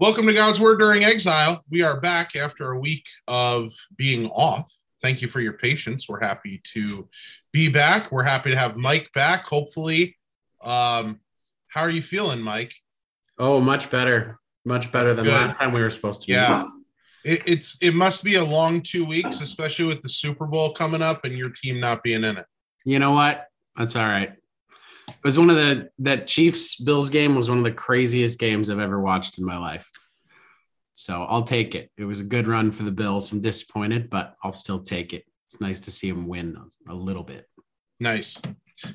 Welcome to God's Word during exile. We are back after a week of being off. Thank you for your patience. We're happy to be back. We're happy to have Mike back. Hopefully, um, how are you feeling, Mike? Oh, much better. Much better That's than good. last time we were supposed to. Yeah. It, it's it must be a long two weeks, especially with the Super Bowl coming up and your team not being in it. You know what? That's all right. It was one of the that Chiefs Bills game was one of the craziest games I've ever watched in my life. So I'll take it. It was a good run for the Bills. I'm disappointed, but I'll still take it. It's nice to see them win a little bit. Nice.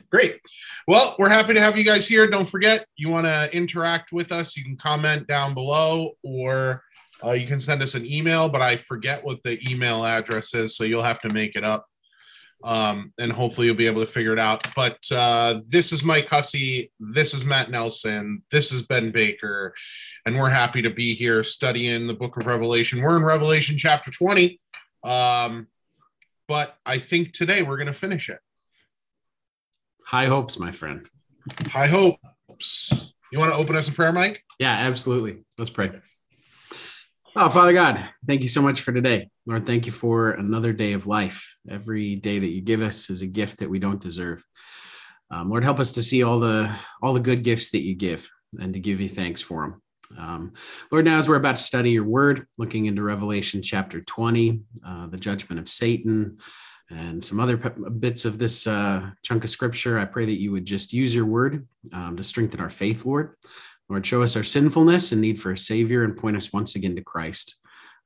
Great. Well, we're happy to have you guys here. Don't forget, you want to interact with us, you can comment down below or uh, you can send us an email, but I forget what the email address is, so you'll have to make it up um, and hopefully you'll be able to figure it out. But uh, this is Mike Hussey. This is Matt Nelson. This is Ben Baker. And we're happy to be here studying the book of Revelation. We're in Revelation chapter 20. Um, but I think today we're going to finish it. High hopes, my friend. High hopes. You want to open us in prayer, Mike? Yeah, absolutely. Let's pray. Oh, Father God, thank you so much for today. Lord, thank you for another day of life. Every day that you give us is a gift that we don't deserve. Um, Lord, help us to see all the all the good gifts that you give and to give you thanks for them. Um, Lord, now as we're about to study your word, looking into Revelation chapter 20, uh, the judgment of Satan, and some other bits of this uh, chunk of scripture, I pray that you would just use your word um, to strengthen our faith, Lord. Lord, show us our sinfulness and need for a Savior and point us once again to Christ.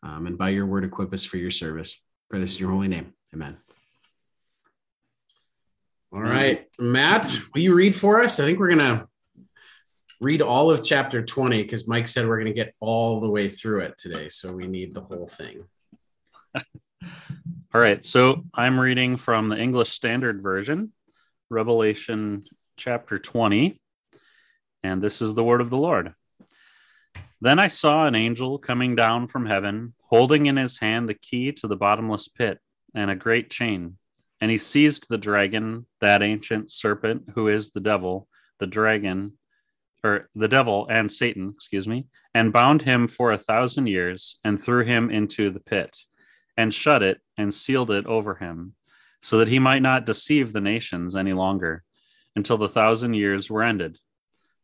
Um, and by your word, equip us for your service. Pray this in your holy name. Amen. All right, Matt, will you read for us? I think we're going to read all of chapter 20 because Mike said we're going to get all the way through it today. So we need the whole thing. all right. So I'm reading from the English Standard Version, Revelation chapter 20. And this is the word of the Lord. Then I saw an angel coming down from heaven, holding in his hand the key to the bottomless pit and a great chain. And he seized the dragon, that ancient serpent who is the devil, the dragon, or the devil and Satan, excuse me, and bound him for a thousand years and threw him into the pit and shut it and sealed it over him so that he might not deceive the nations any longer until the thousand years were ended.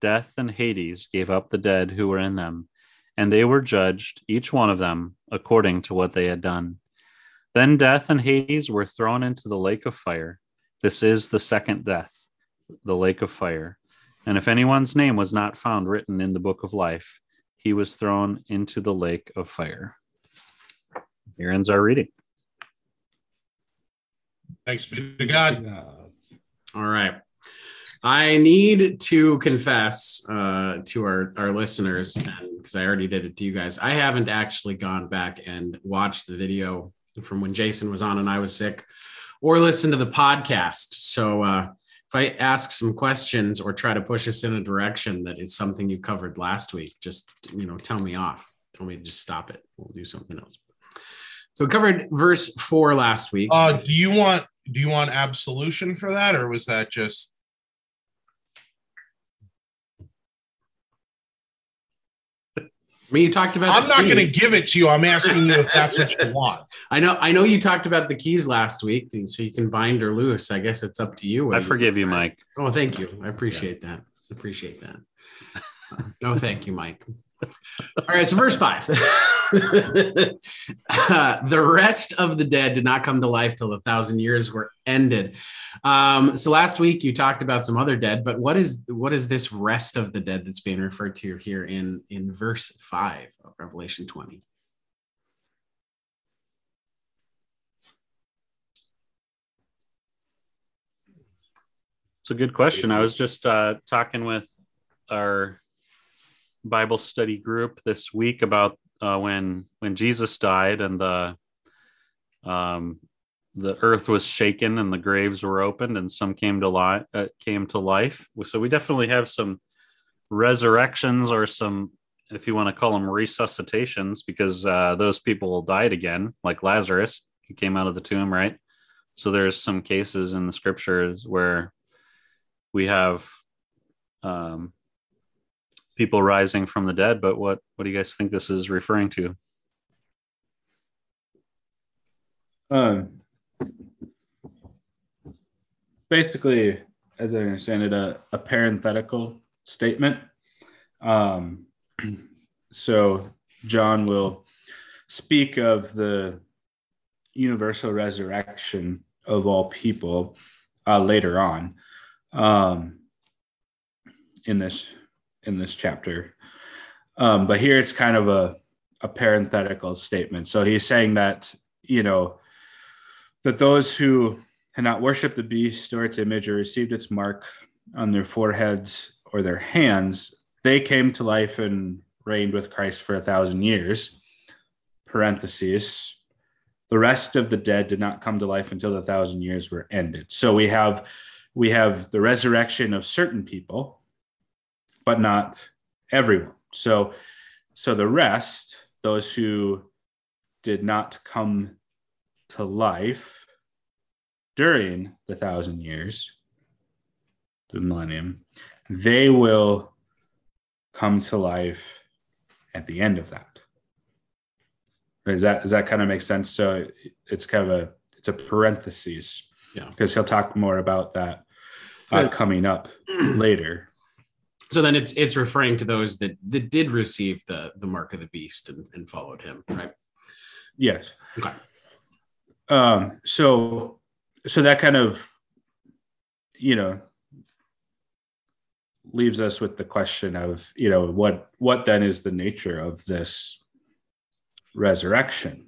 Death and Hades gave up the dead who were in them, and they were judged, each one of them, according to what they had done. Then death and Hades were thrown into the lake of fire. This is the second death, the lake of fire. And if anyone's name was not found written in the book of life, he was thrown into the lake of fire. Here ends our reading. Thanks be to God. All right. I need to confess uh, to our, our listeners, because I already did it to you guys. I haven't actually gone back and watched the video from when Jason was on and I was sick or listened to the podcast. So uh, if I ask some questions or try to push us in a direction that is something you covered last week, just you know, tell me off. Tell me to just stop it. We'll do something else. So we covered verse four last week. Uh, do you want do you want absolution for that, or was that just I mean, you talked about. I'm not going to give it to you. I'm asking you if that's what you want. I know. I know you talked about the keys last week, so you can bind or loose. I guess it's up to you. I forgive you, Mike. Oh, thank you. I appreciate yeah. that. Appreciate that. no, thank you, Mike. All right, so verse five. uh, the rest of the dead did not come to life till the thousand years were ended. Um, so last week you talked about some other dead, but what is what is this rest of the dead that's being referred to here in in verse five of Revelation twenty? It's a good question. I was just uh, talking with our Bible study group this week about uh, when when Jesus died and the um, the earth was shaken and the graves were opened and some came to life uh, came to life. So we definitely have some resurrections or some if you want to call them resuscitations because uh, those people died again like Lazarus he came out of the tomb right so there's some cases in the scriptures where we have um, people rising from the dead, but what what do you guys think this is referring to? Um, basically, as I understand it, a, a parenthetical statement. Um, so John will speak of the universal resurrection of all people uh, later on um, in this in this chapter. Um, but here it's kind of a, a parenthetical statement. So he's saying that, you know, that those who had not worshiped the beast or its image or received its mark on their foreheads or their hands, they came to life and reigned with Christ for a thousand years. Parentheses. The rest of the dead did not come to life until the thousand years were ended. So we have we have the resurrection of certain people but not everyone. So, so the rest, those who did not come to life during the thousand years, the millennium, they will come to life at the end of that. Does that does that kind of make sense? So it's kind of a it's a parenthesis, yeah, because he'll talk more about that uh, coming up later so then it's it's referring to those that that did receive the the mark of the beast and, and followed him right? Yes. Okay. Um so so that kind of you know leaves us with the question of you know what what then is the nature of this resurrection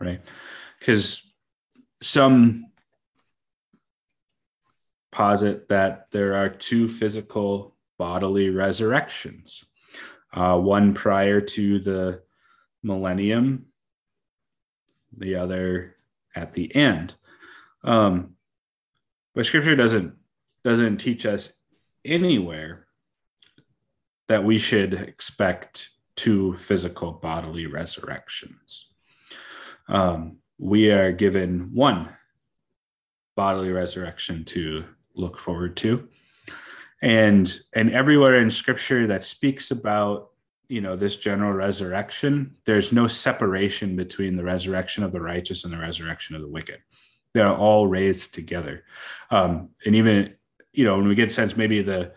right? Because some posit that there are two physical bodily resurrections. Uh, one prior to the millennium, the other at the end. Um, but Scripture doesn't doesn't teach us anywhere that we should expect two physical bodily resurrections. Um, we are given one bodily resurrection to look forward to and and everywhere in scripture that speaks about you know this general resurrection there's no separation between the resurrection of the righteous and the resurrection of the wicked. They're all raised together. Um, and even you know when we get sense maybe the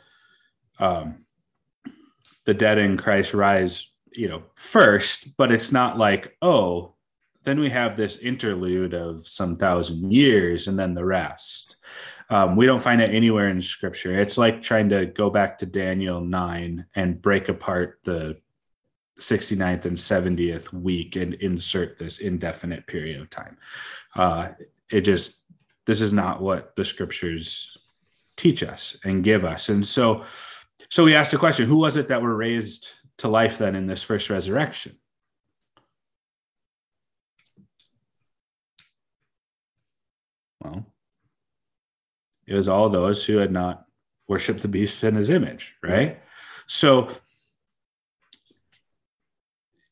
um, the dead in christ rise you know first but it's not like oh then we have this interlude of some thousand years and then the rest um, we don't find it anywhere in scripture. It's like trying to go back to Daniel 9 and break apart the 69th and 70th week and insert this indefinite period of time. Uh, it just, this is not what the scriptures teach us and give us. And so, so we ask the question: Who was it that were raised to life then in this first resurrection? Well, it was all those who had not worshiped the beast in his image, right? So,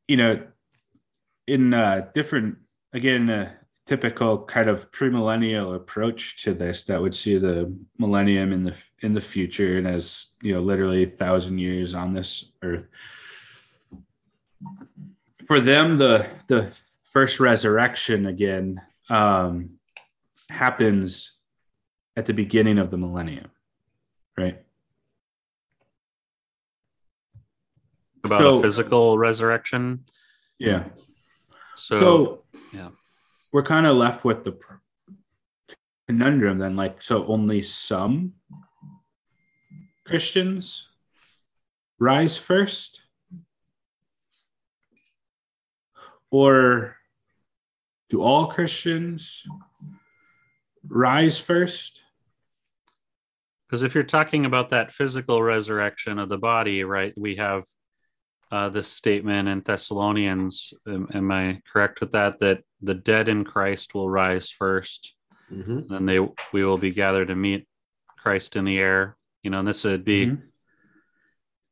you know, in uh, different, again, uh, typical kind of premillennial approach to this that would see the millennium in the in the future and as you know literally a thousand years on this earth for them the the first resurrection again um happens at the beginning of the millennium right About So- a physical resurrection. yeah So, so yeah. we're kind of left with the conundrum then like so only some christians rise first or do all christians rise first Because if you're talking about that physical resurrection of the body, right, we have uh, this statement in Thessalonians. Am, am I correct with that? That the dead in Christ will rise first, Mhm. then they we will be gathered to meet Christ in the air. You know, and this would be, Mhm.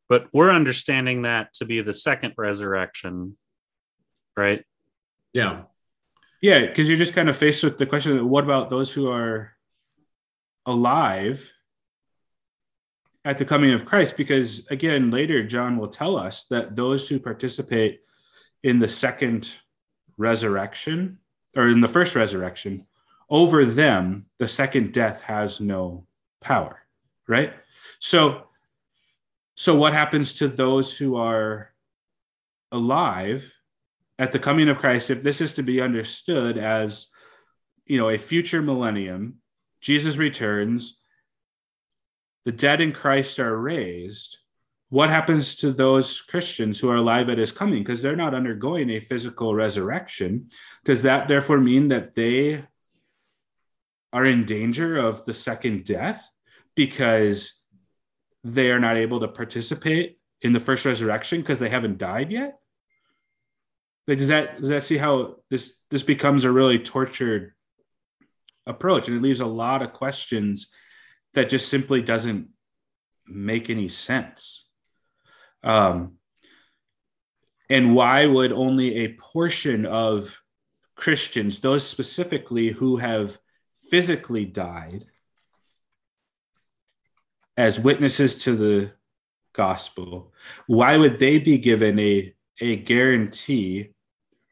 but we're understanding that to be the second resurrection, right? Yeah. Yeah, because you're just kind of faced with the question: What about those who are alive at the coming of Christ? Because again, later John will tell us that those who participate in the second resurrection or in the first resurrection, over them the second death has no power. Right. So, so what happens to those who are alive? at the coming of Christ, if this is to be understood as, you know, a future millennium, Jesus returns, the dead in Christ are raised. What happens to those Christians who are alive at his coming? Because they're not undergoing a physical resurrection. Does that therefore mean that they are in danger of the second death because they are not able to participate in the first resurrection because they haven't died yet? Like, does that does that see how this this becomes a really tortured approach, and it leaves a lot of questions that just simply doesn't make any sense. Um, and why would only a portion of Christians, those specifically who have physically died, as witnesses to the gospel, why would they be given a a guarantee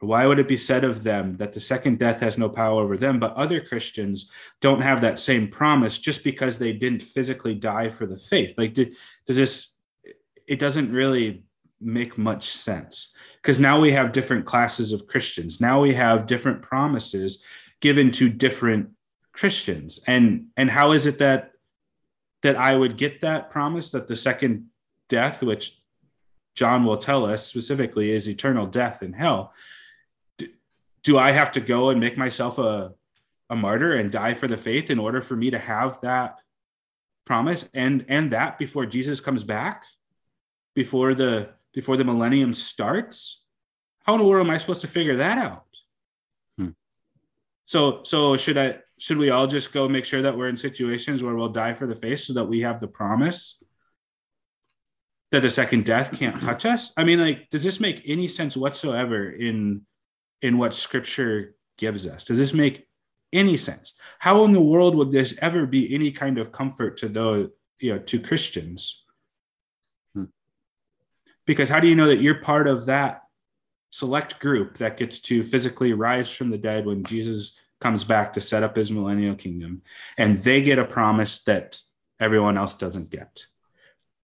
why would it be said of them that the second death has no power over them, but other Christians don't have that same promise just because they didn't physically die for the faith? Like, do, does this, it doesn't really make much sense because now we have different classes of Christians. Now we have different promises given to different Christians. And, and how is it that, that I would get that promise that the second death, which John will tell us specifically is eternal death in hell? Do I have to go and make myself a, a martyr and die for the faith in order for me to have that promise and and that before Jesus comes back? Before the before the millennium starts? How in the world am I supposed to figure that out? Hmm. so so should I should we all just go make sure that we're in situations where we'll die for the faith so that we have the promise that the second death can't touch us? I mean like does this make any sense whatsoever in in what scripture gives us. Does this make any sense? How in the world would this ever be any kind of comfort to those, you know, to Christians? Hmm. Because how do you know that you're part of that select group that gets to physically rise from the dead when Jesus comes back to set up his millennial kingdom and they get a promise that everyone else doesn't get?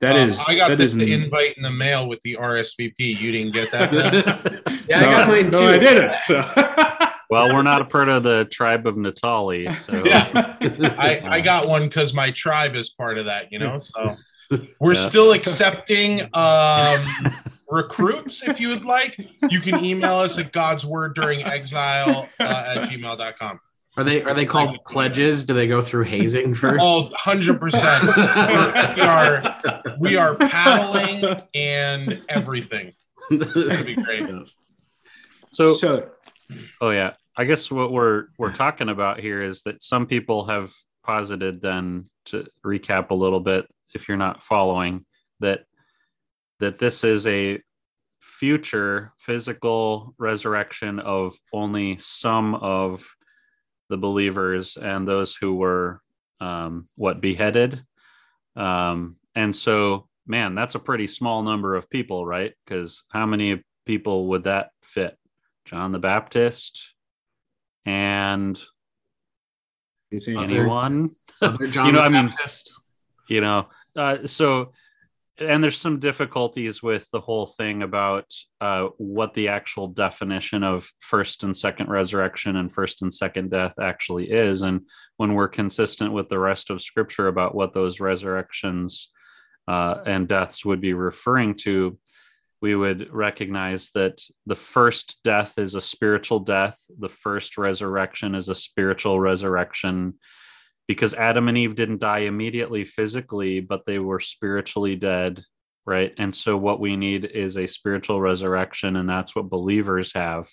That Uh, I got that the is invite in the mail with the RSVP. You didn't get that. Yeah, I got mine no, too. I didn't. So Well, we're not a part of the tribe of Naphtali, so yeah, I, I got one because my tribe is part of that. You know, so we're Yeah. still accepting um, recruits. If you would like, you can email us at God's Word during exile uh, at gmail.com. Are they are they called pledges? Do they go through hazing first? Oh, 100%. we are we are paddling and everything. It's gonna be great. So, so oh yeah, I guess what we're we're talking about here is that some people have posited then to recap a little bit if you're not following that that this is a future physical resurrection of only some of the believers and those who were um, what beheaded. Um, and so man that's a pretty small number of people right? Because how many people would that fit? John the baptist and anyone? Other John You know, the I mean- Baptist? you know uh, so and there's some difficulties with the whole thing about uh, what the actual definition of first and second resurrection and first and second death actually is and when we're consistent with the rest of scripture about what those resurrections uh, and deaths would be referring to we would recognize that the first death is a spiritual death the first resurrection is a spiritual resurrection because Adam and Eve didn't die immediately physically, but they were spiritually dead, right? And so what we need is a spiritual resurrection, and that's what believers have.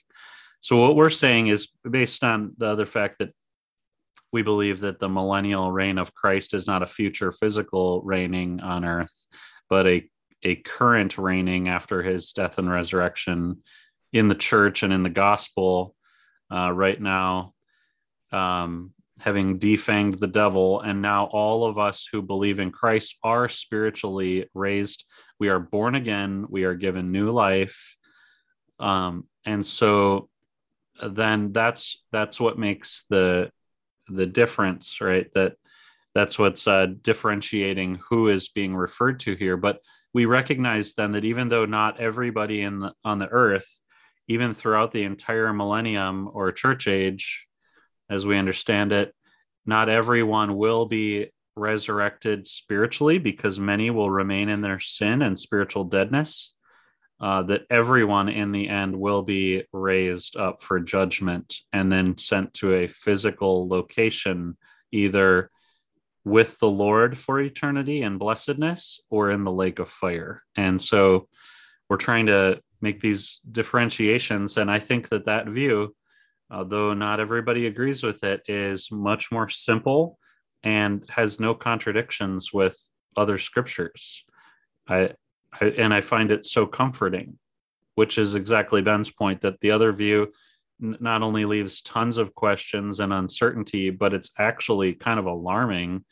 So what we're saying is based on the other fact that we believe that the millennial reign of Christ is not a future physical reigning on earth, but a a current reigning after his death and resurrection in the church and in the gospel uh, right now. Um, having defanged the devil, and now all of us who believe in Christ are spiritually raised. We are born again. We are given new life, um, and so then that's that's what makes the the difference, right? That that's what's uh, differentiating who is being referred to here. But we recognize then that even though not everybody in the, on the earth, even throughout the entire millennium or church age, as we understand it, not everyone will be resurrected spiritually because many will remain in their sin and spiritual deadness. Uh, that everyone in the end will be raised up for judgment and then sent to a physical location, either with the Lord for eternity and blessedness or in the lake of fire. And so we're trying to make these differentiations. And I think that that view although not everybody agrees with it, is much more simple and has no contradictions with other scriptures. I, I and I find it so comforting, which is exactly Ben's point that the other view n- not only leaves tons of questions and uncertainty, but it's actually kind of alarming.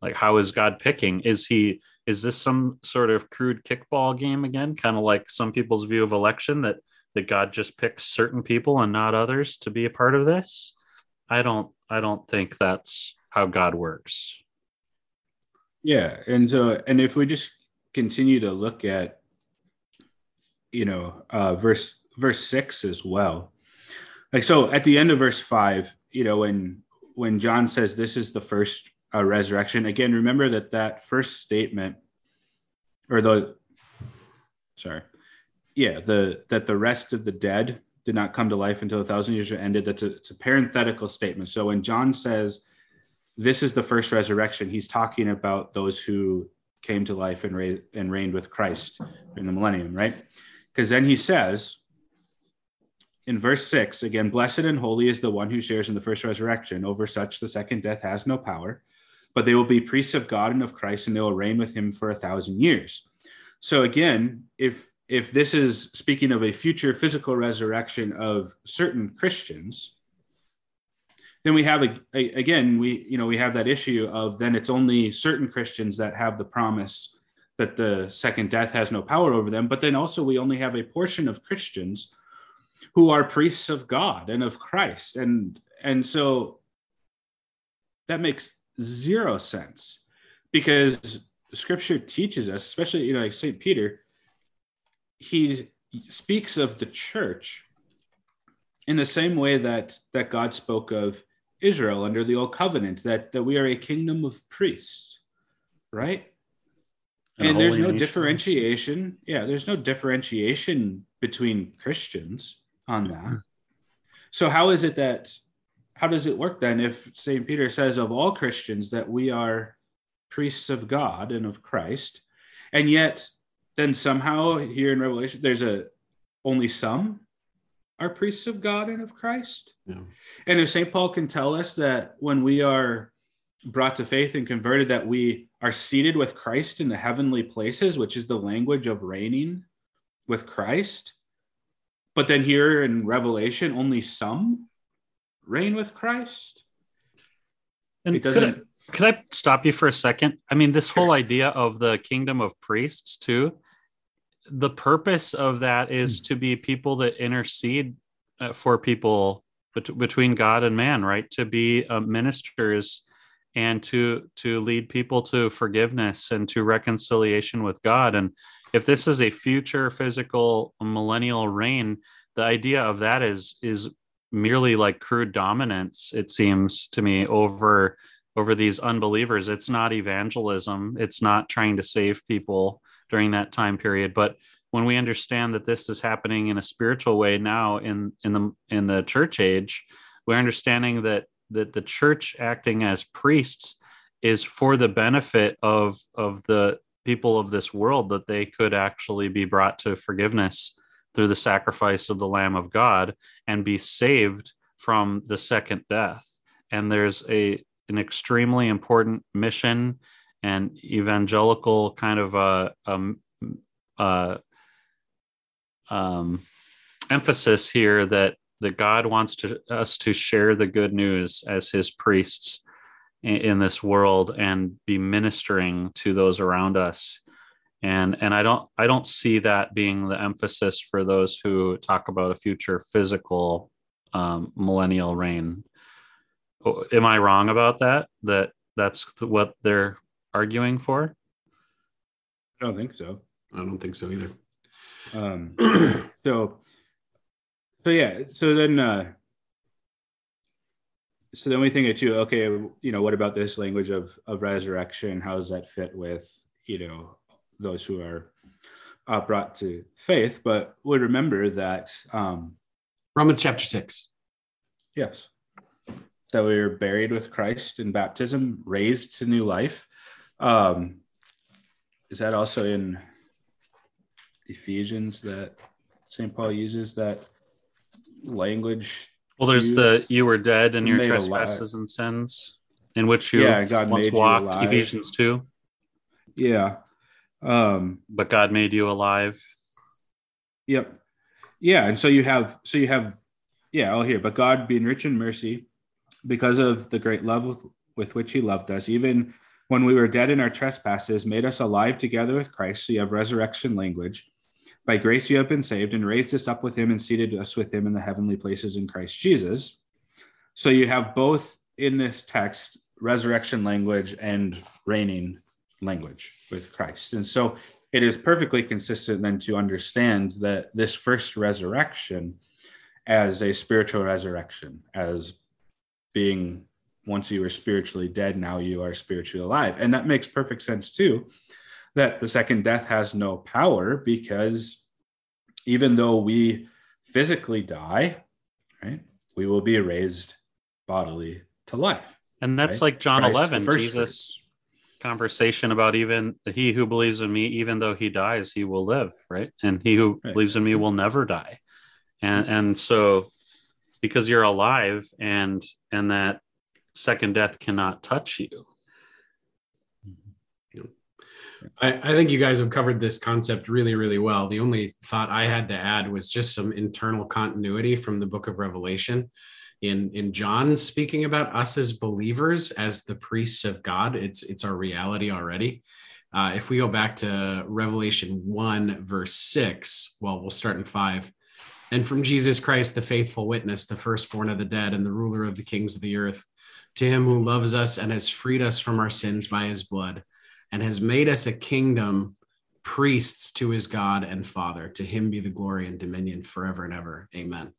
Like, how is God picking? Is he is this some sort of crude kickball game again? Kind of like some people's view of election that that God just picks certain people and not others to be a part of this. I don't I don't think that's how God works. Yeah, and so and if we just continue to look at, you know, uh, verse verse six as well, like so at the end of verse five, you know, when when John says this is the first uh, resurrection, again, remember that that first statement, or the, sorry, yeah, the that the rest of the dead did not come to life until a thousand years ended. That's a, it's a parenthetical statement. So when John says this is the first resurrection, he's talking about those who came to life and, ra- and reigned with Christ in the millennium, right? Because then he says in verse six again, blessed and holy is the one who shares in the first resurrection. Over such, the second death has no power, but they will be priests of God and of Christ, and they will reign with him for a thousand years. So again, if if this is speaking of a future physical resurrection of certain Christians, then we have a, a, again we you know we have that issue of then it's only certain Christians that have the promise that the second death has no power over them, but then also we only have a portion of Christians who are priests of God and of Christ, and and so that makes zero sense because Scripture teaches us, especially you know like Saint Peter he speaks of the church in the same way that that God spoke of Israel under the old covenant that that we are a kingdom of priests right? And, and there's no nation. differentiation. Yeah there's no differentiation between Christians on that. So how is it that how does it work then if St. Peter says of all Christians that we are priests of God and of Christ, and yet then somehow here in Revelation there's a only some are priests of God and of Christ. Yeah. And if St. Paul can tell us that when we are brought to faith and converted, that we are seated with Christ in the heavenly places, which is the language of reigning with Christ. But then here in Revelation, only some reign with Christ. And It could doesn't. I, could I stop you for a second? I mean, this whole idea of the kingdom of priests, too, the purpose of that is to be people that intercede uh, for people between God and man, right? To be uh, ministers and to to lead people to forgiveness and to reconciliation with God. And if this is a future physical millennial reign, the idea of that is is merely like crude dominance. It seems to me over over these unbelievers. It's not evangelism. It's not trying to save people during that time period. But when we understand that this is happening in a spiritual way now in in the in the church age, we're understanding that that the church acting as priests is for the benefit of of the people of this world that they could actually be brought to forgiveness through the sacrifice of the lamb of god and be saved from the second death and there's a an extremely important mission and evangelical kind of a, um, uh, um, emphasis here that that God wants to, us to share the good news as His priests in, in this world and be ministering to those around us. And and I don't I don't see that being the emphasis for those who talk about a future physical um, millennial reign. Oh, Am I wrong about that? That that's what they're arguing for? I don't think so. I don't think so either. Um, so, so yeah. So then, uh, so then we think it too. Okay, you know, what about this language of of resurrection? How does that fit with you know those who are uh, brought to faith? But we remember that um, Romans chapter six. yes, that we were buried with Christ in baptism, raised to new life. Um, is that also in Ephesians that St. Paul uses that language? Well, there's to- the you were dead in your made alive. trespasses and sins, in which you Yeah, God once made you walked. alive. Ephesians two, yeah. Um, but God made you alive. Yep. Yeah, and so you have so you have yeah, all here. But God being rich in mercy, because of the great love with, with which he loved us, even when we were dead in our trespasses, made us alive together with Christ. So you have resurrection language. By grace you have been saved and raised us up with him and seated us with him in the heavenly places in Christ Jesus. So you have both in this text resurrection language and reigning language with Christ. And so it is perfectly consistent then to understand that this first resurrection as a spiritual resurrection, as being once you were spiritually dead, now you are spiritually alive. And that makes perfect sense too, that the second death has no power because even though we physically die, right, we will be raised bodily to life. And that's Right. like John Christ, 11, first Jesus' conversation about even he who believes in me, even though he dies, he will live, right? And he who Right. believes in me will never die. And mm-hmm. and so because you're alive and and that second death cannot touch you. Mm-hmm. I, I think you guys have covered this concept really, really well. The only thought I had to add was just some internal continuity from the book of Revelation. In in John speaking about us as believers, as the priests of God, it's it's our reality already. Uh, if we go back to Revelation 1, verse 6, well, we'll start in 5. And from Jesus Christ, the faithful witness, the firstborn of the dead, and the ruler of the kings of the earth, to him who loves us and has freed us from our sins by his blood and has made us a kingdom, priests to his God and Father. To him be the glory and dominion forever and ever. Amen.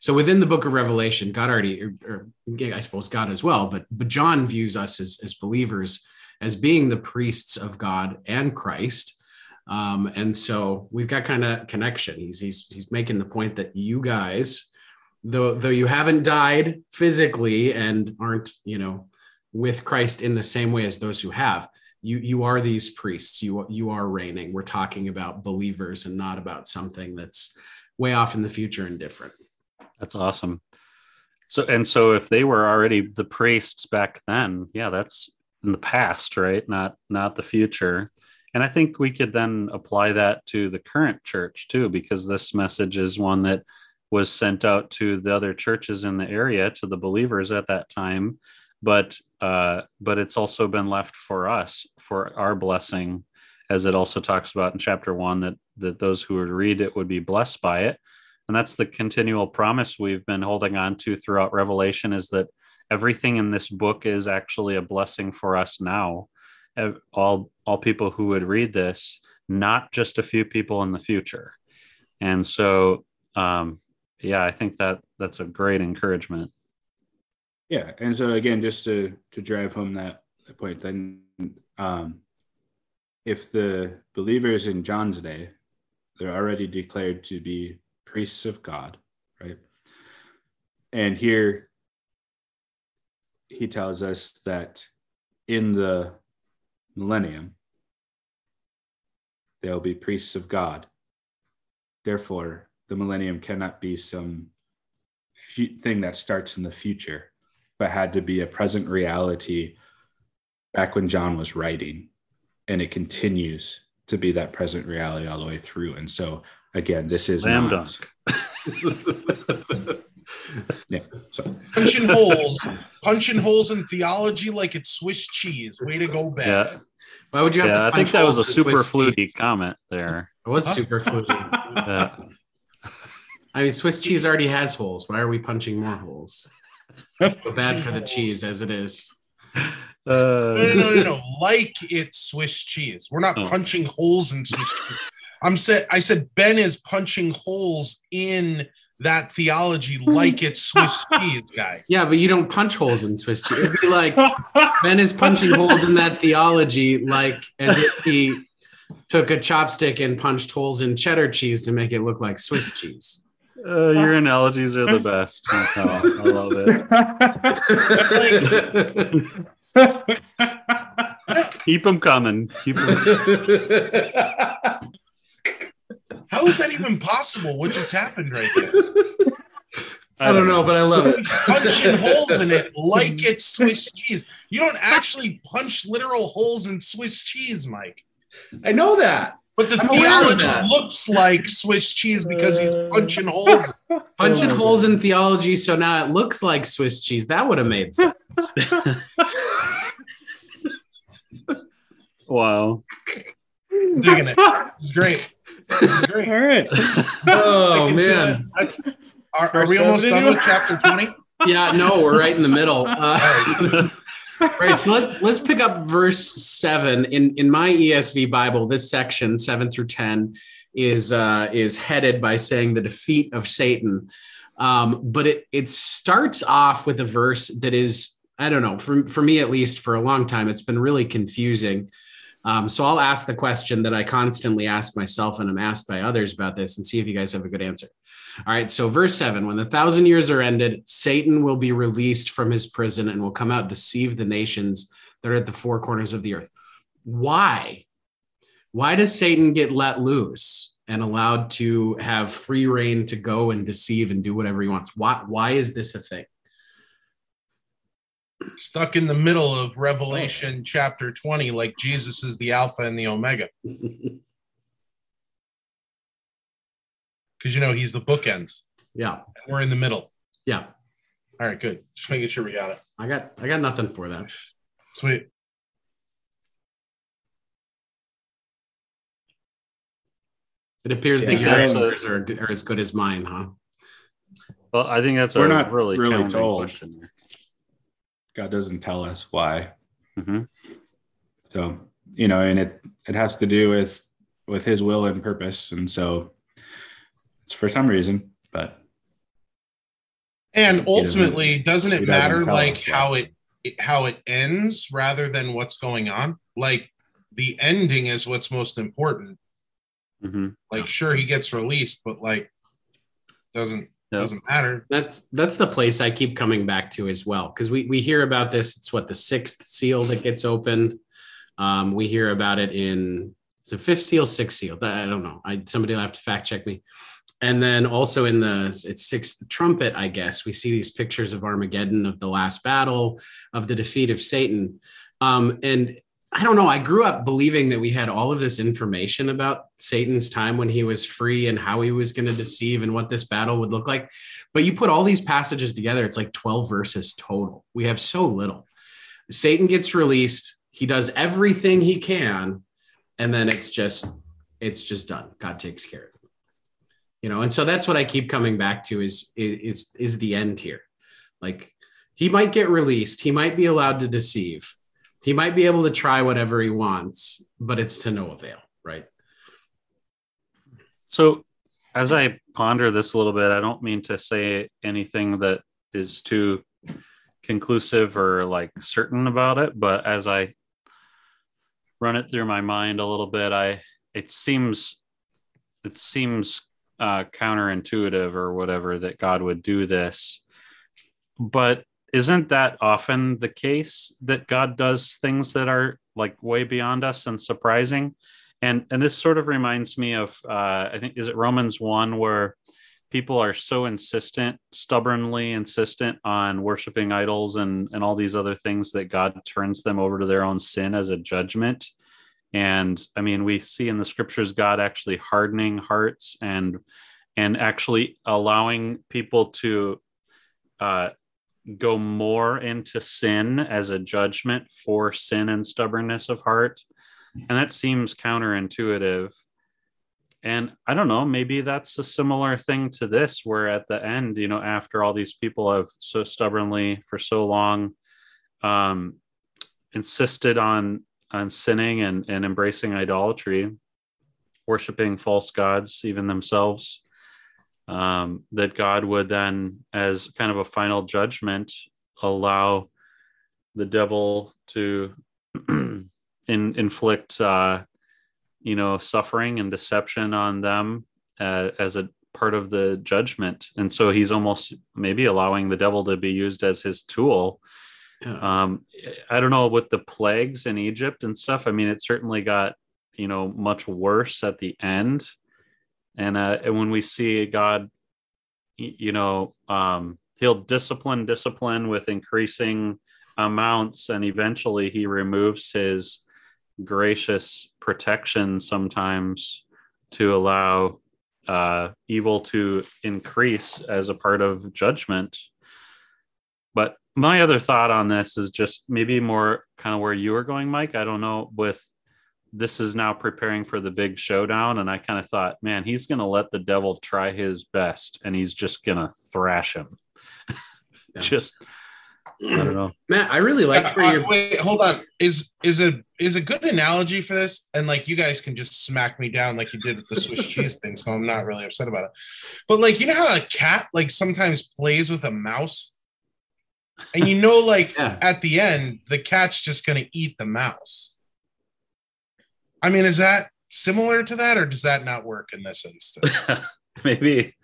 So within the book of Revelation, God already, or, or I suppose God as well, but but John views us as, as believers as being the priests of God and Christ. Um, and so we've got kind of connection. He's he's he's making the point that you guys though though you haven't died physically and aren't you know with Christ in the same way as those who have you you are these priests you you are reigning we're talking about believers and not about something that's way off in the future and different That's awesome. So and so if they were already the priests back then, yeah, that's in the past, right? Not not the future. And I think we could then apply that to the current church too, because this message is one that was sent out to the other churches in the area, to the believers at that time. But uh, but it's also been left for us for our blessing, as it also talks about in chapter one that that those who would read it would be blessed by it and that's the continual promise we've been holding on to throughout revelation is that everything in this book is actually a blessing for us now. All all people who would read this not just a few people in the future. And so um yeah i think that that's a great encouragement. Yeah, and so again, just to to drive home that, point, then um, if the believers in John's day, they're already declared to be priests of God, right? And here he tells us that in the millennium they'll be priests of God. Therefore, the millennium cannot be some thing that starts in the future but had to be a present reality back when John was writing. And it continues to be that present reality all the way through. And so, again, this is Slam not, dunk. yeah. So, punching holes, punching holes in theology like it's Swiss cheese. Way to go, Ben. yeah why would you have to yeah i think that was a super fluty comment there it was Huh? super fluty yeah. i mean swiss cheese already has holes why are we punching more holes so bad for the cheese as it is No, no, Uh, no, no, no. Like it's Swiss cheese. We're not Oh. punching holes in Swiss cheese. I'm said I said Ben is punching holes in that theology like it's Swiss cheese, guy. yeah but you don't punch holes in swiss cheese. It'd be like ben is punching holes in that theology like as if he took a chopstick and punched holes in cheddar cheese to make it look like swiss cheese. Uh, your analogies are the best Chantal. i love it. Keep them coming. Keep 'em- How is that even possible? What just happened right there? I don't know, but I love it. Punching holes in it like it's Swiss cheese. You don't actually punch literal holes in Swiss cheese, Mike. I know that. But the I'm theology looks like Swiss cheese because he's punching holes. Punching Oh, holes in theology, so now it looks like Swiss cheese. That would have made sense. wow Digging it. This is great. This is great. all right. Oh Sticking man. are, are we almost done with chapter 20? Yeah, no, we're right in the middle. Uh, right, so let's let's pick up verse seven in in my ESV Bible. This section seven through ten is uh, is headed by saying the defeat of Satan, um, but it it starts off with a verse that is I don't know for for me at least for a long time it's been really confusing. Um, so I'll ask the question that I constantly ask myself and I'm asked by others about this and see if you guys have a good answer. All right, so verse seven when the thousand years are ended, Satan will be released from his prison and will come out, deceive the nations that are at the four corners of the earth. Why? Why does Satan get let loose and allowed to have free reign to go and deceive and do whatever he wants? Why, why is this a thing? Stuck in the middle of Revelation oh. chapter 20, like Jesus is the Alpha and the Omega. Because you know he's the bookends. yeah, And we're in the middle. yeah. All right, good. Just making sure we got it. I got I got nothing for that. Sweet. It appears that your answers are, are as good as mine, huh? well i think that's We're a not really, really challenging told. question there. God doesn't tell us why. Mhm. So, you know, and it it has to do with with his will and purpose. And so it's for some reason, but And He doesn't- ultimately, doesn't he it doesn't matter like how it, it how it ends rather than what's going on? Like the ending is what's most important. Mhm. Like, sure, he gets released, but like doesn't Yep. Doesn't matter. That's that's the place I keep coming back to as well because we we hear about this. It's what the sixth seal that gets opened. Um, we hear about it in the fifth seal, sixth seal. I don't know. I somebody will have to fact check me. And then also in the it's sixth trumpet, I guess we see these pictures of Armageddon, of the last battle, of the defeat of Satan. Um, and I don't know. I grew up believing that we had all of this information about Satan's time when he was free and how he was going to deceive and what this battle would look like. But you put all these passages together, it's like 12 verses total. We have so little. Satan gets released, he does everything he can, and then it's just it's just done. God takes care of it. You know, and so that's what I keep coming back to is is is the end here. Like he might get released, he might be allowed to deceive he might be able to try whatever he wants, but it's to no avail, right? So, as I ponder this a little bit, I don't mean to say anything that is too conclusive or like certain about it, but as I run it through my mind a little bit, I it seems it seems uh, counterintuitive or whatever that God would do this, but isn't that often the case that God does things that are like way beyond us and surprising? And and this sort of reminds me of uh, I think is it Romans one where people are so insistent, stubbornly insistent on worshiping idols and and all these other things that God turns them over to their own sin as a judgment. And I mean, we see in the scriptures God actually hardening hearts and and actually allowing people to uh, go more into sin as a judgment for sin and stubbornness of heart. And that seems counterintuitive. And I don't know, maybe that's a similar thing to this, where at the end, you know, after all these people have so stubbornly for so long um, insisted on on sinning and, and embracing idolatry, worshiping false gods, even themselves, um, that God would then, as kind of a final judgment, allow the devil to in, inflict, uh, you know, suffering and deception on them uh, as a part of the judgment. And so he's almost maybe allowing the devil to be used as his tool. Yeah. Um, I don't know with the plagues in Egypt and stuff. I mean, it certainly got, you know, much worse at the end and uh, and when we see God, you know, um, He'll discipline, discipline with increasing amounts, and eventually He removes His gracious protection sometimes to allow uh, evil to increase as a part of judgment. But my other thought on this is just maybe more kind of where you were going, Mike. I don't know with this is now preparing for the big showdown. And I kind of thought, man, he's going to let the devil try his best and he's just going to thrash him. Yeah. just, I don't know. Matt, I really like uh, wait, hold on. Is is a is a good analogy for this? And like you guys can just smack me down like you did with the Swiss cheese thing, so I'm not really upset about it. But like you know how a cat like sometimes plays with a mouse, and you know, like yeah. at the end, the cat's just gonna eat the mouse. I mean, is that similar to that, or does that not work in this instance? Maybe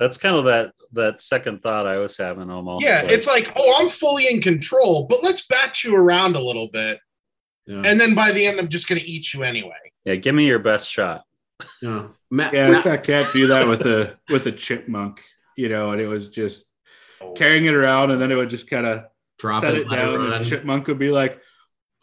that's kind of that that second thought I was having almost. Yeah, like, it's like, oh, I'm fully in control, but let's bat you around a little bit, yeah. and then by the end, I'm just going to eat you anyway. Yeah, give me your best shot. Yeah, Matt, yeah, Matt. I can't do that with a with a chipmunk, you know, and it was just oh. carrying it around, and then it would just kind of drop it, it down, and the chipmunk would be like,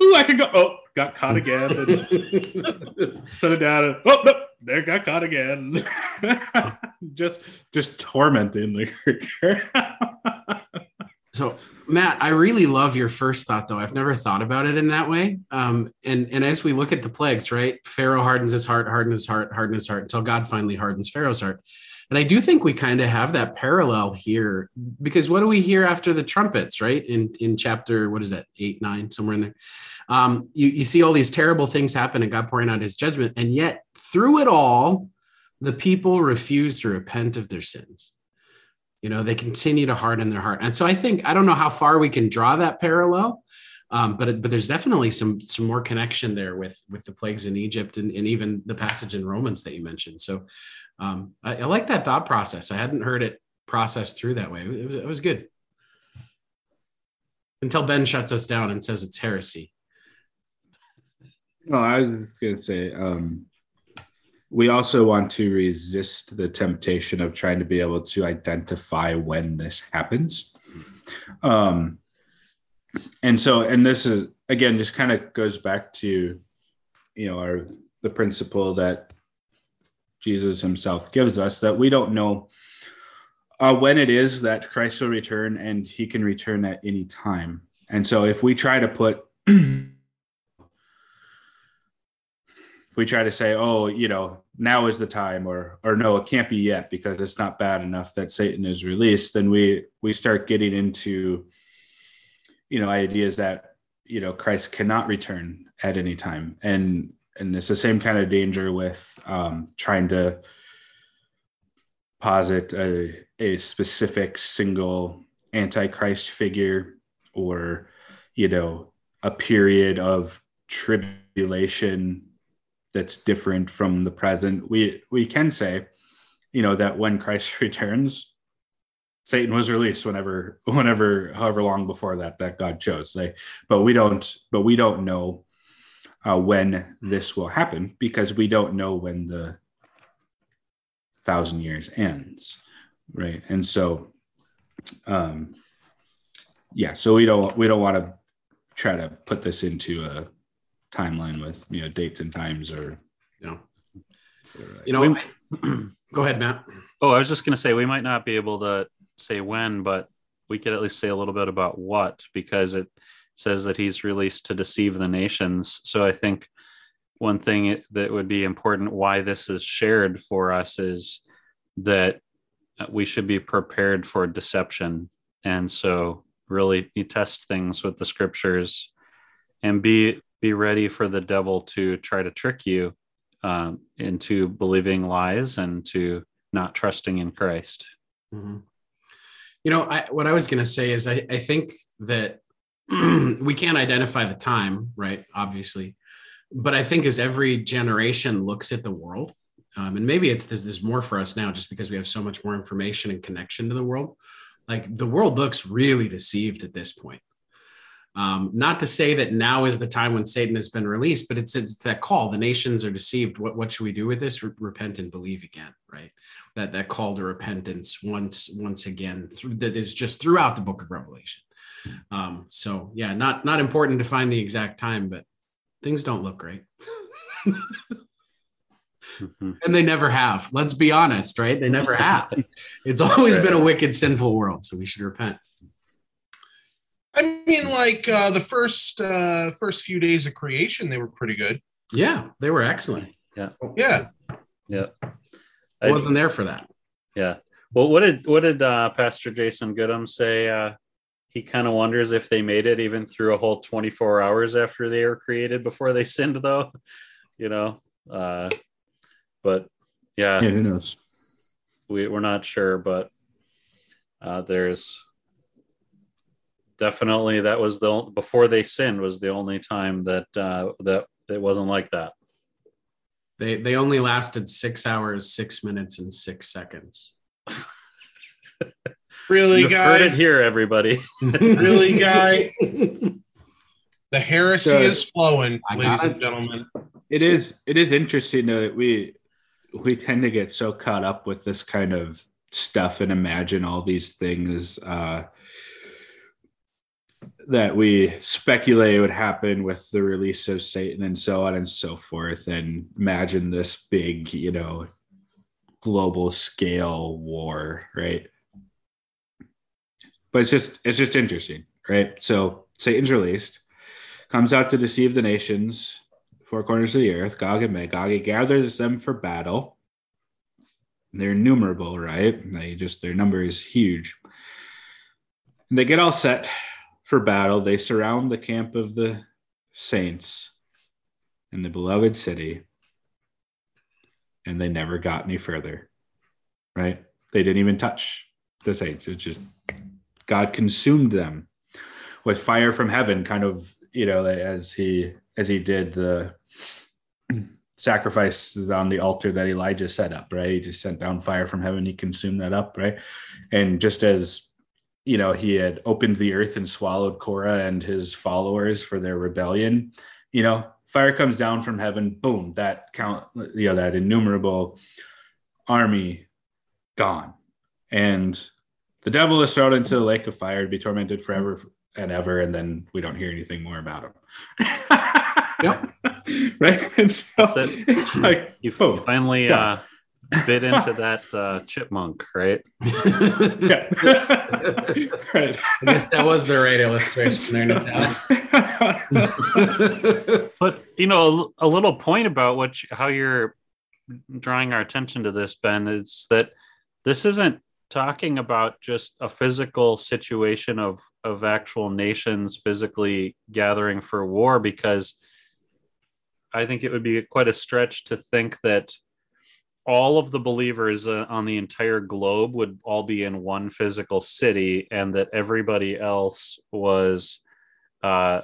"Ooh, I can go." Oh, got caught again. set it down. And, oh, no, there got caught again. just, just tormenting the creature. so, Matt, I really love your first thought, though. I've never thought about it in that way. Um, and and as we look at the plagues, right? Pharaoh hardens his heart, hardens his heart, hardens his heart until God finally hardens Pharaoh's heart. And I do think we kind of have that parallel here because what do we hear after the trumpets, right? In in chapter, what is that, eight, nine, somewhere in there? Um, you, you see all these terrible things happen and God pouring out his judgment. And yet, through it all, the people refuse to repent of their sins. You know, they continue to harden their heart. And so I think, I don't know how far we can draw that parallel. Um, but but there's definitely some some more connection there with with the plagues in Egypt and, and even the passage in Romans that you mentioned. So um, I, I, like that thought process. I hadn't heard it processed through that way. It was, it was good until Ben shuts us down and says it's heresy. Well, I was going to say, um, we also want to resist the temptation of trying to be able to identify when this happens. Um, and so, and this is again, just kind of goes back to, you know, our the principle that Jesus Himself gives us that we don't know uh, when it is that Christ will return, and He can return at any time. And so, if we try to put if we try to say, oh, you know, now is the time, or or no, it can't be yet because it's not bad enough that Satan is released, then we we start getting into, you know, ideas that you know Christ cannot return at any time, and and it's the same kind of danger with um, trying to posit a, a specific single antichrist figure or you know a period of tribulation that's different from the present. We we can say, you know, that when Christ returns, Satan was released whenever whenever however long before that that God chose. They, but we don't but we don't know uh, when this will happen because we don't know when the thousand years ends, right? And so, um, yeah, so we don't we don't want to try to put this into a timeline with you know dates and times or you know you know we, go ahead matt. Oh i was just going to say we might not be able to say when but we could at least say a little bit about what because it says that he's released to deceive the nations. So i think one thing that would be important why this is shared for us is that we should be prepared for deception. And so really you test things with the scriptures and be be ready for the devil to try to trick you um, into believing lies and to not trusting in Christ. Mm-hmm. You know, I, what I was going to say is I, I think that we can't identify the time, right? Obviously. But I think as every generation looks at the world, um, and maybe it's this, there's more for us now just because we have so much more information and connection to the world. Like the world looks really deceived at this point. Um, not to say that now is the time when Satan has been released, but it's, it's that call. The nations are deceived. What, what should we do with this? Re- repent and believe again, right? That that call to repentance once once again through that is just throughout the book of Revelation. Um, so yeah, not not important to find the exact time, but things don't look great. mm-hmm. And they never have. Let's be honest, right? They never have. It's always been a wicked, sinful world. So we should repent. I mean, like uh, the first uh, first few days of creation, they were pretty good. Yeah, they were excellent. Yeah, yeah, yeah. I wasn't there for that. Yeah. Well, what did what did uh, Pastor Jason Goodham say? Uh, he kind of wonders if they made it even through a whole 24 hours after they were created before they sinned, though. You know, uh, but yeah, yeah, who knows? We we're not sure, but uh, there's definitely that was the before they sinned was the only time that uh, that it wasn't like that. They they only lasted six hours, six minutes, and six seconds. really, guy? Heard it here, everybody. really, guy? The heresy so, is flowing, ladies and gentlemen. It is. It is interesting that we we tend to get so caught up with this kind of stuff and imagine all these things. Uh, that we speculate would happen with the release of Satan and so on and so forth. And imagine this big, you know, global scale war, right? But it's just it's just interesting, right? So Satan's released, comes out to deceive the nations, four corners of the earth, Gog and Magog. He gathers them for battle. They're innumerable, right? They just their number is huge. And they get all set for battle, they surround the camp of the saints in the beloved city, and they never got any further. Right? They didn't even touch the saints. It's just God consumed them with fire from heaven, kind of, you know, as he as he did the sacrifices on the altar that Elijah set up, right? He just sent down fire from heaven, he consumed that up, right? And just as you know, he had opened the earth and swallowed Korah and his followers for their rebellion, you know, fire comes down from heaven, boom, that count, you know, that innumerable army gone. And the devil is thrown into the lake of fire to be tormented forever and ever, and then we don't hear anything more about him. Yep. right. And so it. it's like You boom. finally Yeah. uh, bit into that uh, chipmunk, right? Yeah. right. I guess that was the right illustration there, Naphtali. But you know, a, a little point about what you, how you're drawing our attention to this, Ben, is that this isn't talking about just a physical situation of of actual nations physically gathering for war, because I think it would be quite a stretch to think that all of the believers uh, on the entire globe would all be in one physical city, and that everybody else was. Uh,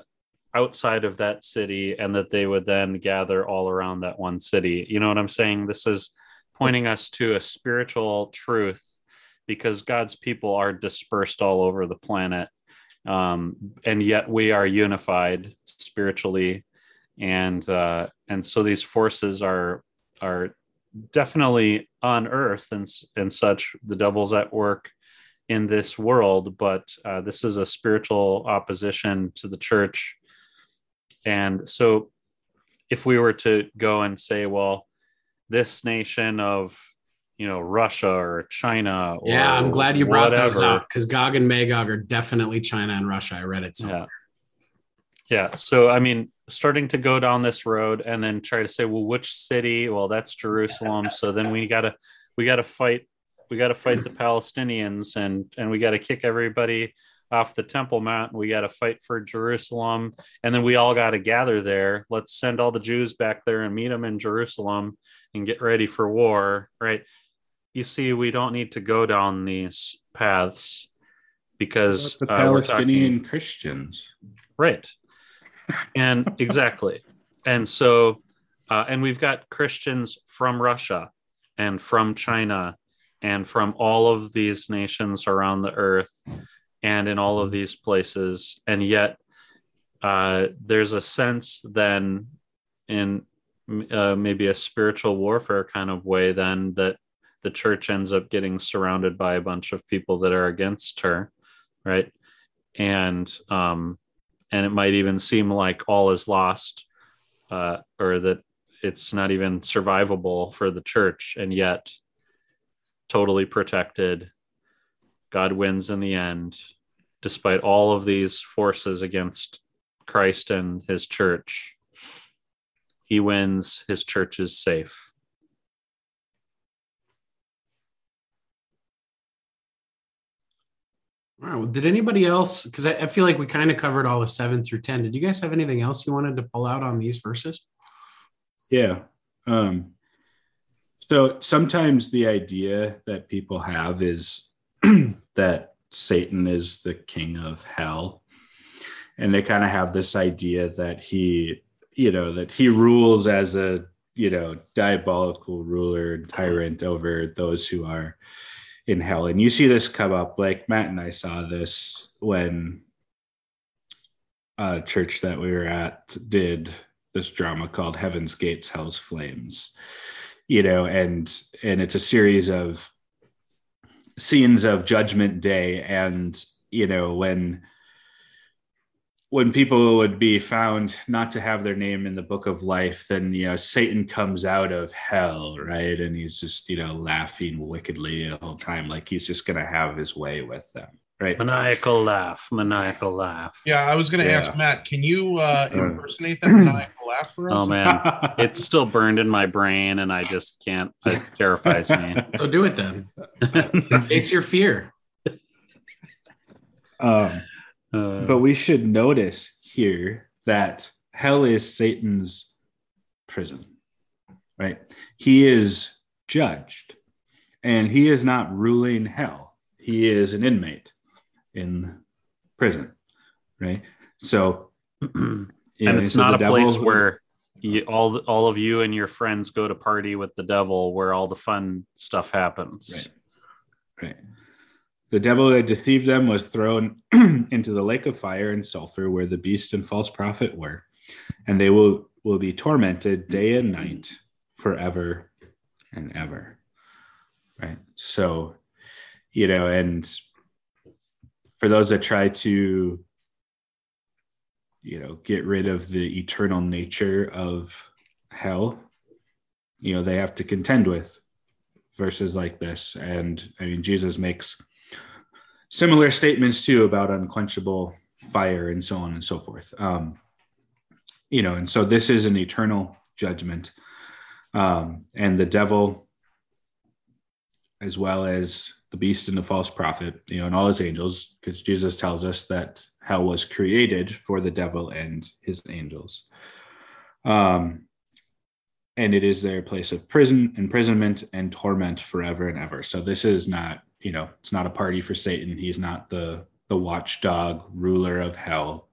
outside of that city and that they would then gather all around that one city. You know what I'm saying? This is pointing us to a spiritual truth because God's people are dispersed all over the planet. Um, and yet we are unified spiritually. And, uh, and so these forces are, are definitely on earth and, and such. The devil's at work in this world, but uh, this is a spiritual opposition to the church and so, if we were to go and say, well, this nation of, you know, Russia or China, or yeah, I'm glad you brought those up because Gog and Magog are definitely China and Russia. I read it. So Yeah. So, I mean, starting to go down this road and then try to say, well, which city? Well, that's Jerusalem. So then we got to, we got to fight, we got to fight the Palestinians and, and we got to kick everybody off the Temple Mount. We got to fight for Jerusalem. And then we all got to gather there. Let's send all the Jews back there and meet them in Jerusalem and get ready for war. Right. You see, we don't need to go down these paths because the uh, we're talking- Palestinian Christians. Right. And exactly. and so, uh, and we've got Christians from Russia and from China and from all of these nations around the earth and in all of these places. And yet, uh, there's a sense then in uh, maybe a spiritual warfare kind of way, then that the church ends up getting surrounded by a bunch of people that are against her. Right. And, um, and it might even seem like all is lost uh, or that it's not even survivable for the church and yet totally protected god wins in the end despite all of these forces against christ and his church. He wins his church is safe Well, did anybody else? Because I, I feel like we kind of covered all the seven through 10. Did you guys have anything else you wanted to pull out on these verses? Yeah. Um, so sometimes the idea that people have is that Satan is the king of hell. And they kind of have this idea that he, you know, that he rules as a, you know, diabolical ruler and tyrant over those who are in hell. And you see this come up, like Matt and I saw this when a church that we were at did this drama called Heaven's Gates, Hell's Flames. You know, and and it's a series of scenes of Judgment Day, and you know when when people would be found not to have their name in the book of life, then you know Satan comes out of hell, right? And he's just you know laughing wickedly the whole time, like he's just gonna have his way with them, right? maniacal laugh maniacal laugh Yeah, I was going to Yeah. ask Matt, can you uh, Uh. impersonate that maniacal laugh for us? oh man it's still burned in my brain and i just can't it terrifies me So do it then. Face your fear. um, Uh, But we should notice here that hell is Satan's prison, right? He is judged and he is not ruling hell. He is an inmate in prison, right? So, and it's not a place devil- where you, all all of you and your friends go to party with the devil where all the fun stuff happens. Right. Right. The devil that deceived them was thrown into the lake of fire and sulfur where the beast and false prophet were, and they will, will be tormented day and night forever and ever. Right. So, you know, and for those that try to, you know, get rid of the eternal nature of hell, you know, they have to contend with verses like this. And I mean, Jesus makes similar statements too about unquenchable fire and so on and so forth. Um, you know, and so this is an eternal judgment. Um, and the devil, as well as the beast and the false prophet, you know, and all his angels, because Jesus tells us that hell was created for the devil and his angels. Um, and it is their place of prison, imprisonment, and torment forever and ever. So this is not, you know, it's not a party for Satan. He's not the the watchdog ruler of hell.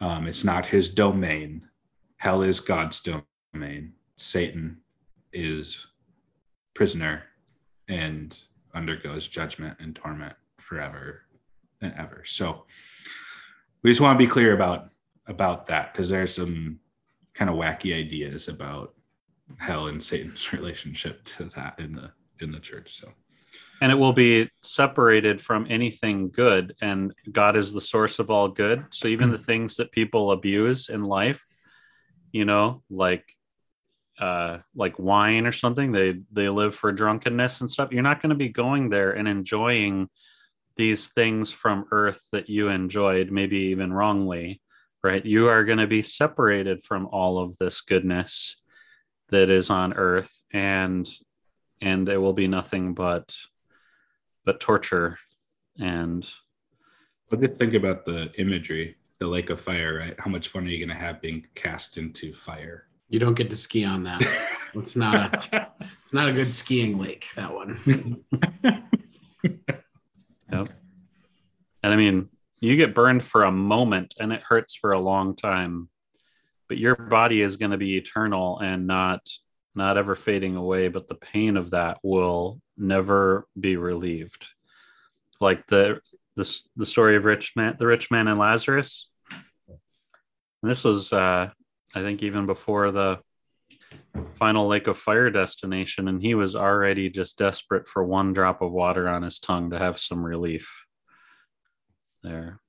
Um, it's not his domain. Hell is God's domain. Satan is prisoner and undergoes judgment and torment forever and ever. So we just want to be clear about about that because there's some kind of wacky ideas about hell and Satan's relationship to that in the in the church. So and it will be separated from anything good and god is the source of all good. So even the things that people abuse in life you know like uh like wine or something they they live for drunkenness and stuff. You're not going to be going there and enjoying these things from earth that you enjoyed maybe even wrongly right? You are going to be separated from all of this goodness that is on earth. And and it will be nothing but but torture and but just think about the imagery the lake of fire right how much fun are you going to have being cast into fire You don't get to ski on that. It's not a it's not a good skiing lake, that one. Yep. And I mean, you get burned for a moment and it hurts for a long time, but your body is going to be eternal and not not ever fading away, but the pain of that will never be relieved. Like the the, the story of rich man, the rich man and Lazarus. And this was uh I think even before the final lake of fire destination and he was already just desperate for one drop of water on his tongue to have some relief there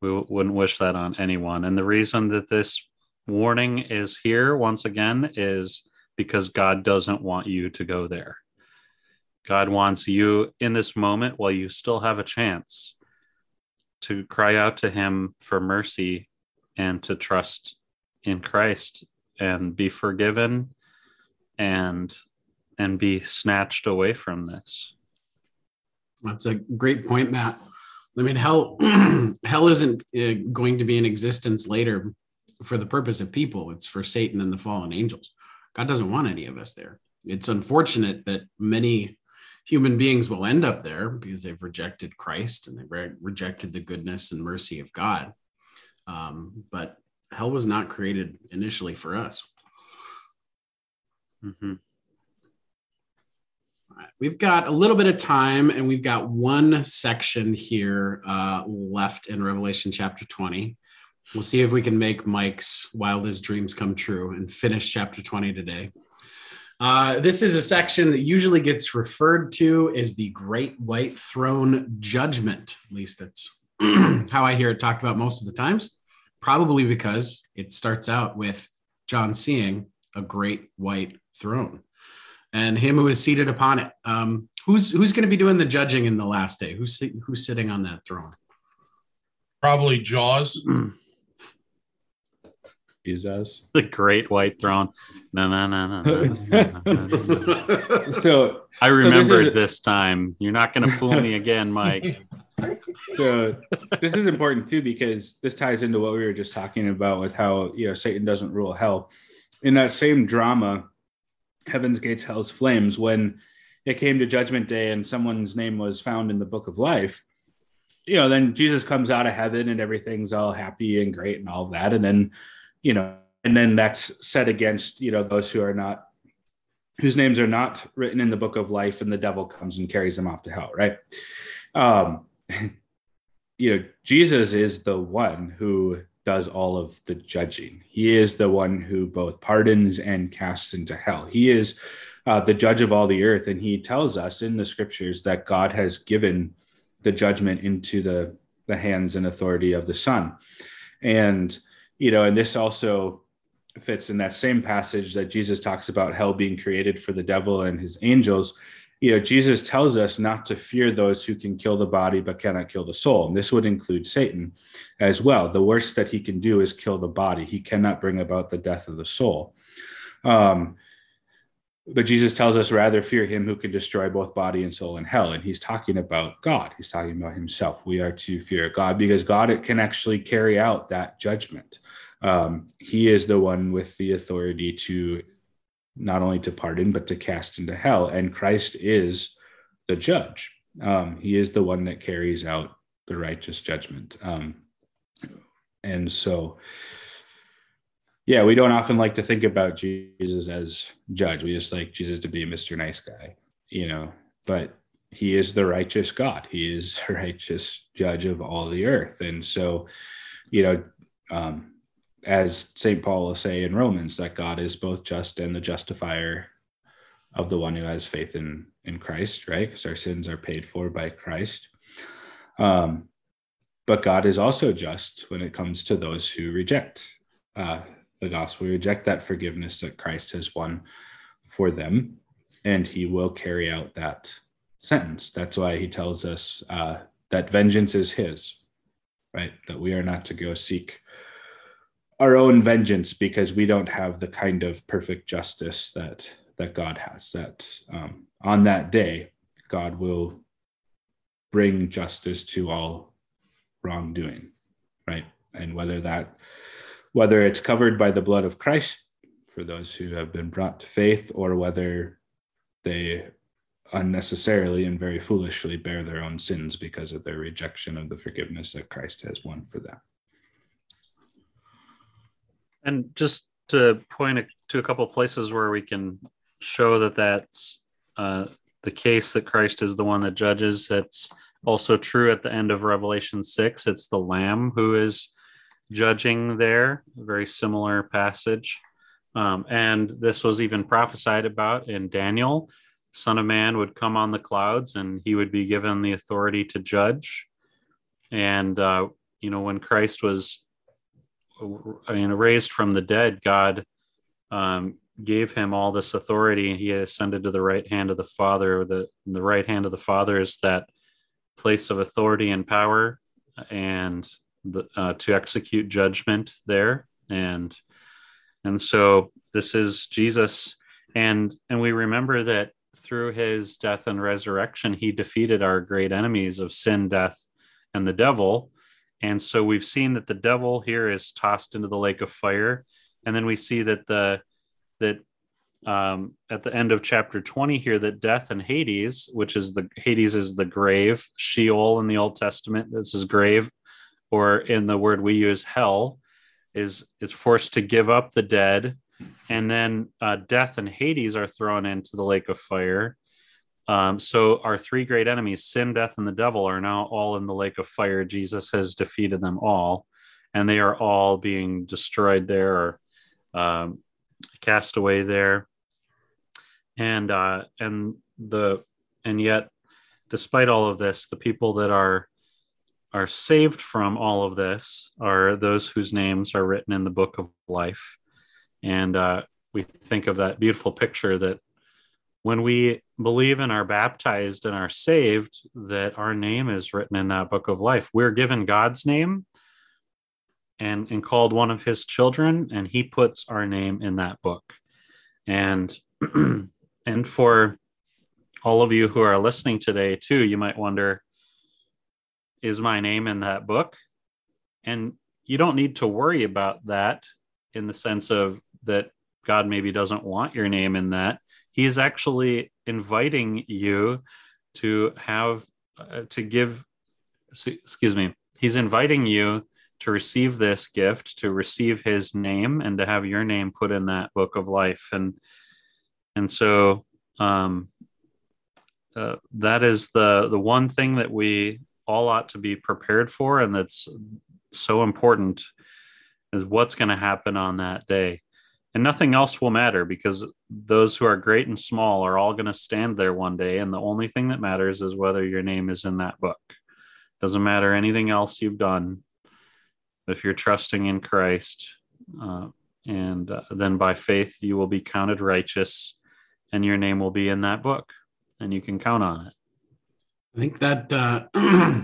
we w- wouldn't wish that on anyone and the reason that this warning is here once again is because god doesn't want you to go there god wants you in this moment while you still have a chance to cry out to him for mercy and to trust in christ and be forgiven and and be snatched away from this That's a great point, Matt. I mean, hell, hell isn't uh, going to be in existence later for the purpose of people. It's for Satan and the fallen angels. God doesn't want any of us there. It's unfortunate that many human beings will end up there because they've rejected Christ and they've re- rejected the goodness and mercy of God. Um, but hell was not created initially for us. mm-hmm. All right, We've got a little bit of time and we've got one section here uh, left in Revelation chapter 20. We'll see if we can make Mike's wildest dreams come true and finish chapter 20 today. Uh, this is a section that usually gets referred to as the Great White Throne Judgment. At least that's how I hear it talked about most of the times. Probably because it starts out with John seeing a great white throne and him who is seated upon it. Um, who's who's going to be doing the judging in the last day? Who's who's sitting on that throne? Probably Jaws. jesus the great white throne. No no no no, so i remembered is- this time. You're not going to fool me again mike. So this is important too because this ties into what we were just talking about with how you know satan doesn't rule hell. In that same drama heaven's gates hell's flames when it came to judgment day and someone's name was found in the book of life you know then jesus comes out of heaven and everything's all happy and great and all that. And then you know and then that's set against you know those who are not whose names are not written in the book of life and the devil comes and carries them off to hell right? Um you know jesus is the one who does all of the judging. He is the one who both pardons and casts into hell. He is uh, the judge of all the earth. And he tells us in the scriptures that god has given the judgment into the the hands and authority of the son. And you know and this also fits in that same passage that Jesus talks about hell being created for the devil and his angels. You know, Jesus tells us not to fear those who can kill the body but cannot kill the soul. And this would include Satan as well. The worst that he can do is kill the body, he cannot bring about the death of the soul. Um, but Jesus tells us rather fear him who can destroy both body and soul in hell. And he's talking about God. He's talking about himself. We are to fear God because God can actually carry out that judgment um, he is the one with the authority to not only to pardon but to cast into hell and christ is the judge um, he is the one that carries out the righteous judgment um, and so yeah we don't often like to think about jesus as judge we just like jesus to be a mr nice guy you know but he is the righteous god he is the righteous judge of all the earth and so you know um, as St. Paul will say in Romans, that God is both just and the justifier of the one who has faith in, in Christ, right? Because our sins are paid for by Christ. Um, but God is also just when it comes to those who reject uh, the gospel, We reject that forgiveness that Christ has won for them, and he will carry out that sentence. That's why he tells us uh, that vengeance is his, right? That we are not to go seek our own vengeance because we don't have the kind of perfect justice that that God has. That um, on that day, God will bring justice to all wrongdoing, right? And whether that whether it's covered by the blood of Christ for those who have been brought to faith, or whether they unnecessarily and very foolishly bear their own sins because of their rejection of the forgiveness that Christ has won for them. And just to point to a couple places where we can show that that's uh, the case that Christ is the one that judges. That's also true at the end of Revelation 6. It's the Lamb who is judging there, a very similar passage. Um, and this was even prophesied about in Daniel. Son of Man would come on the clouds and he would be given the authority to judge. And, uh, you know, when Christ was I mean, raised from the dead, God um, gave him all this authority, and he ascended to the right hand of the Father. The the right hand of the Father is that place of authority and power, and uh, to execute judgment there, and and so this is Jesus, and and we remember that through his death and resurrection, he defeated our great enemies of sin, death, and the devil. And so we've seen that the devil here is tossed into the lake of fire. And then we see that the that um, at the end of chapter 20 here that death and Hades, which is the Hades is the grave, Sheol in the Old Testament, this is grave, or in the word we use hell, is is forced to give up the dead, and then uh, death and Hades are thrown into the lake of fire. Um, so our three great enemies, sin, death, and the devil, are now all in the lake of fire. Jesus has defeated them all, and they are all being destroyed there or um, cast away there. And uh, and the and yet, despite all of this, the people that are are saved from all of this are those whose names are written in the book of life. And uh, we think of that beautiful picture that when we believe and are baptized and are saved, that our name is written in that book of life. We're given God's name and, and called one of his children, and he puts our name in that book. And and for all of you who are listening today too, you might wonder, is my name in that book? And you don't need to worry about that in the sense of that God maybe doesn't want your name in that he's actually inviting you to have uh, to give excuse me he's inviting you to receive this gift, to receive his name and to have your name put in that book of life. And and so um, uh, that is the the one thing that we all ought to be prepared for and that's so important is what's going to happen on that day. And nothing else will matter because those who are great and small are all going to stand there one day and the only thing that matters is whether your name is in that book. Doesn't matter anything else you've done if you're trusting in christ uh, and uh, then by faith you will be counted righteous and your name will be in that book and you can count on it I think that uh,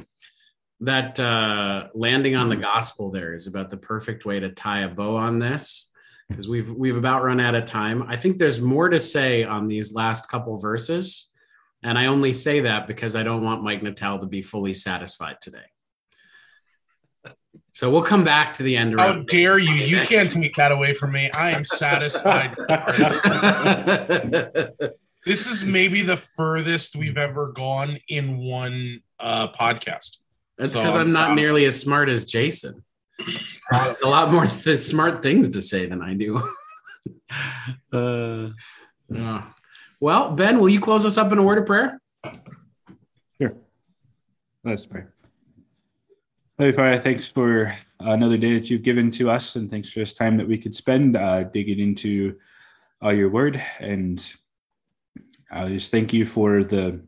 that uh, landing on the gospel there is about the perfect way to tie a bow on this because we've we've about run out of time. I think there's more to say on these last couple verses, and I only say that because I don't want Mike Naphtali to be fully satisfied today. So we'll come back to the end. How dare you? You next. can't take that away from me. I am satisfied. this is maybe the furthest we've ever gone in one uh, podcast. That's because so, I'm not um, nearly as smart as Jason. a lot more th- smart things to say than I do. uh, uh, well, Ben, will you close us up in a word of prayer? Sure. Let's pray. Holy Father, thanks for another day that you've given to us, and thanks for this time that we could spend uh, digging into uh, your word. And I just thank you for the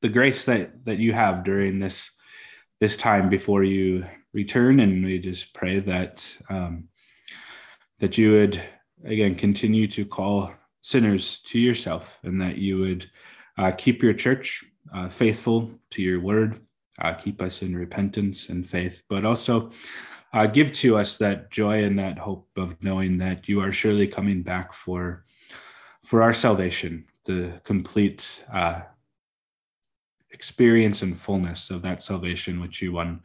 the grace that that you have during this this time before you return, and we just pray that um, that you would again continue to call sinners to yourself, and that you would uh, keep your church uh, faithful to your word uh, keep us in repentance and faith, but also uh, give to us that joy and that hope of knowing that you are surely coming back for for our salvation, the complete uh, experience and fullness of that salvation which you won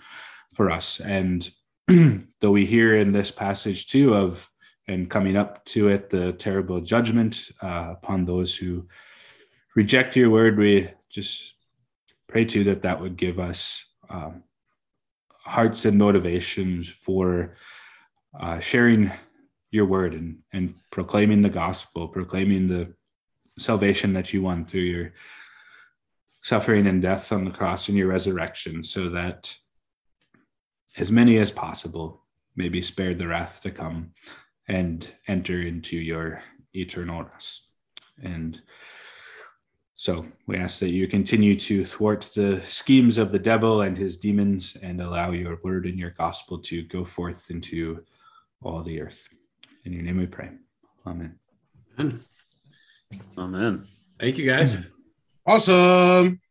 for us. And though we hear in this passage too of and coming up to it the terrible judgment uh, upon those who reject your word, we just pray to that that would give us um, hearts and motivations for uh, sharing your word and, and proclaiming the gospel, proclaiming the salvation that you won through your suffering and death on the cross and your resurrection, so that as many as possible may be spared the wrath to come and enter into your eternal rest. And so we ask that you continue to thwart the schemes of the devil and his demons and allow your word and your gospel to go forth into all the earth. In your name we pray. Amen. Amen. Amen. Thank you guys. Awesome.